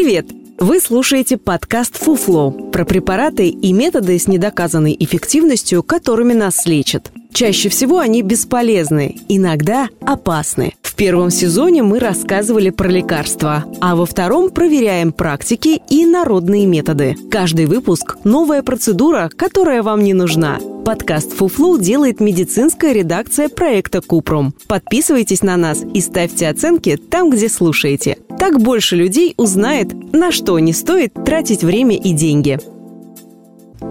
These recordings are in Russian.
Привет! Вы слушаете подкаст «Фуфло» про препараты и методы с недоказанной эффективностью, которыми нас лечат. Чаще всего они бесполезны, иногда опасны. В первом сезоне мы рассказывали про лекарства, а во втором проверяем практики и народные методы. Каждый выпуск – новая процедура, которая вам не нужна. Подкаст «Фуфлу» делает медицинская редакция проекта «Купрум». Подписывайтесь на нас и ставьте оценки там, где слушаете. Так больше людей узнает, на что не стоит тратить время и деньги.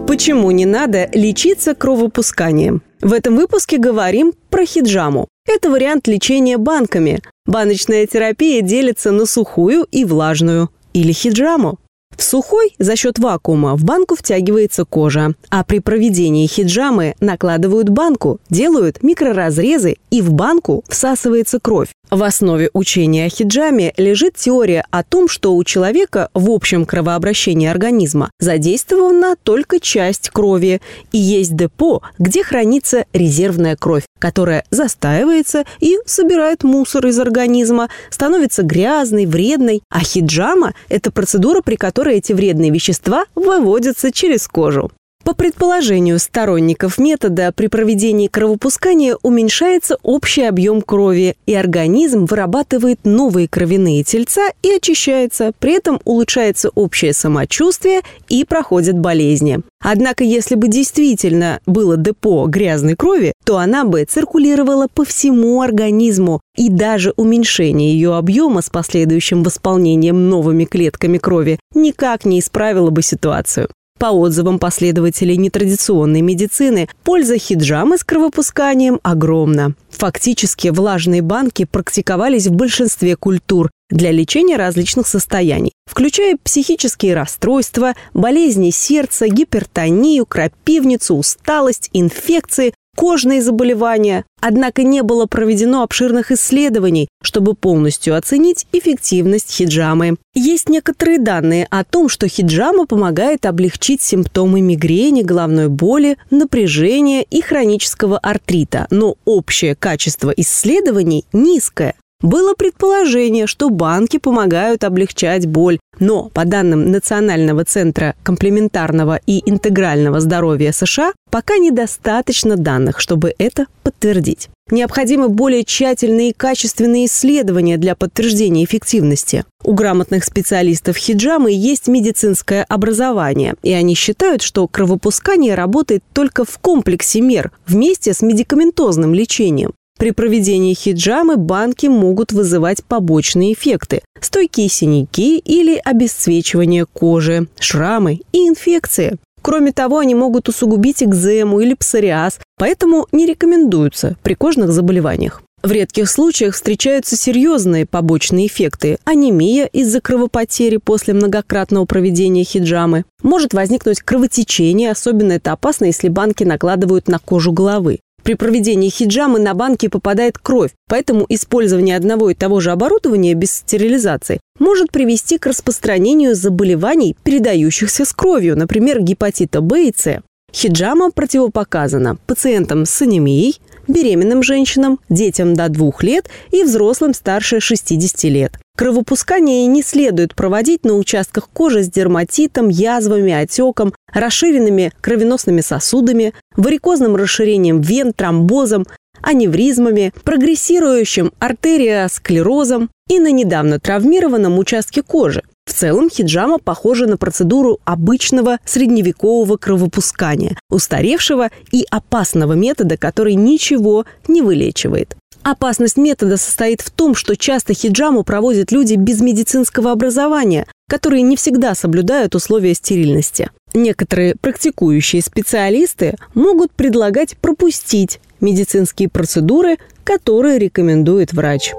Почему не надо лечиться кровопусканием? В этом выпуске говорим про хиджаму. Это вариант лечения банками. Баночная терапия делится на сухую и влажную. Или хиджаму. В сухой за счет вакуума в банку втягивается кожа, а при проведении хиджамы накладывают банку, делают микроразрезы и в банку всасывается кровь. В основе учения о хиджаме лежит теория о том, что у человека в общем кровообращении организма задействована только часть крови, и есть депо, где хранится резервная кровь, которая застаивается и собирает мусор из организма, становится грязной, вредной, а хиджама – это процедура, при которой эти вредные вещества выводятся через кожу. По предположению сторонников метода, при проведении кровопускания уменьшается общий объем крови, и организм вырабатывает новые кровяные тельца и очищается, при этом улучшается общее самочувствие и проходят болезни. Однако, если бы действительно было депо грязной крови, то она бы циркулировала по всему организму, и даже уменьшение ее объема с последующим восполнением новыми клетками крови никак не исправило бы ситуацию. По отзывам последователей нетрадиционной медицины, польза хиджамы с кровопусканием огромна. Фактически влажные банки практиковались в большинстве культур для лечения различных состояний, включая психические расстройства, болезни сердца, гипертонию, крапивницу, усталость, инфекции, кожные заболевания. Однако не было проведено обширных исследований, чтобы полностью оценить эффективность хиджамы. Есть некоторые данные о том, что хиджама помогает облегчить симптомы мигрени, головной боли, напряжения и хронического артрита, но общее качество исследований низкое. Было предположение, что банки помогают облегчать боль, но по данным Национального центра комплементарного и интегрального здоровья США пока недостаточно данных, чтобы это подтвердить. Необходимы более тщательные и качественные исследования для подтверждения эффективности. У грамотных специалистов хиджамы есть медицинское образование, и они считают, что кровопускание работает только в комплексе мер вместе с медикаментозным лечением. При проведении хиджамы банки могут вызывать побочные эффекты – стойкие синяки или обесцвечивание кожи, шрамы и инфекции. Кроме того, они могут усугубить экзему или псориаз, поэтому не рекомендуются при кожных заболеваниях. В редких случаях встречаются серьезные побочные эффекты – анемия из-за кровопотери после многократного проведения хиджамы. Может возникнуть кровотечение, особенно это опасно, если банки накладывают на кожу головы. При проведении хиджамы на банке попадает кровь, поэтому использование одного и того же оборудования без стерилизации может привести к распространению заболеваний, передающихся с кровью, например, гепатита Б и С. Хиджама противопоказана пациентам с анемией, беременным женщинам, детям до 2 лет и взрослым старше 60 лет. Кровопускание не следует проводить на участках кожи с дерматитом, язвами, отеком, расширенными кровеносными сосудами, варикозным расширением вен, тромбозом, аневризмами, прогрессирующим артериосклерозом и на недавно травмированном участке кожи. В целом хиджама похожа на процедуру обычного средневекового кровопускания, устаревшего и опасного метода, который ничего не вылечивает. Опасность метода состоит в том, что часто хиджаму проводят люди без медицинского образования, которые не всегда соблюдают условия стерильности. Некоторые практикующие специалисты могут предлагать пропустить медицинские процедуры, которые рекомендует врач.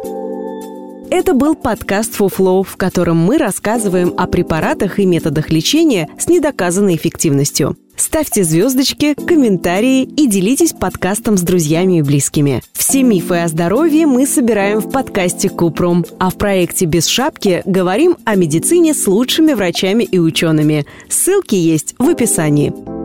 Это был подкаст «Фуфлоу», в котором мы рассказываем о препаратах и методах лечения с недоказанной эффективностью. Ставьте звездочки, комментарии и делитесь подкастом с друзьями и близкими. Все мифы о здоровье мы собираем в подкасте Купрум, а в проекте «Без шапки» говорим о медицине с лучшими врачами и учеными. Ссылки есть в описании.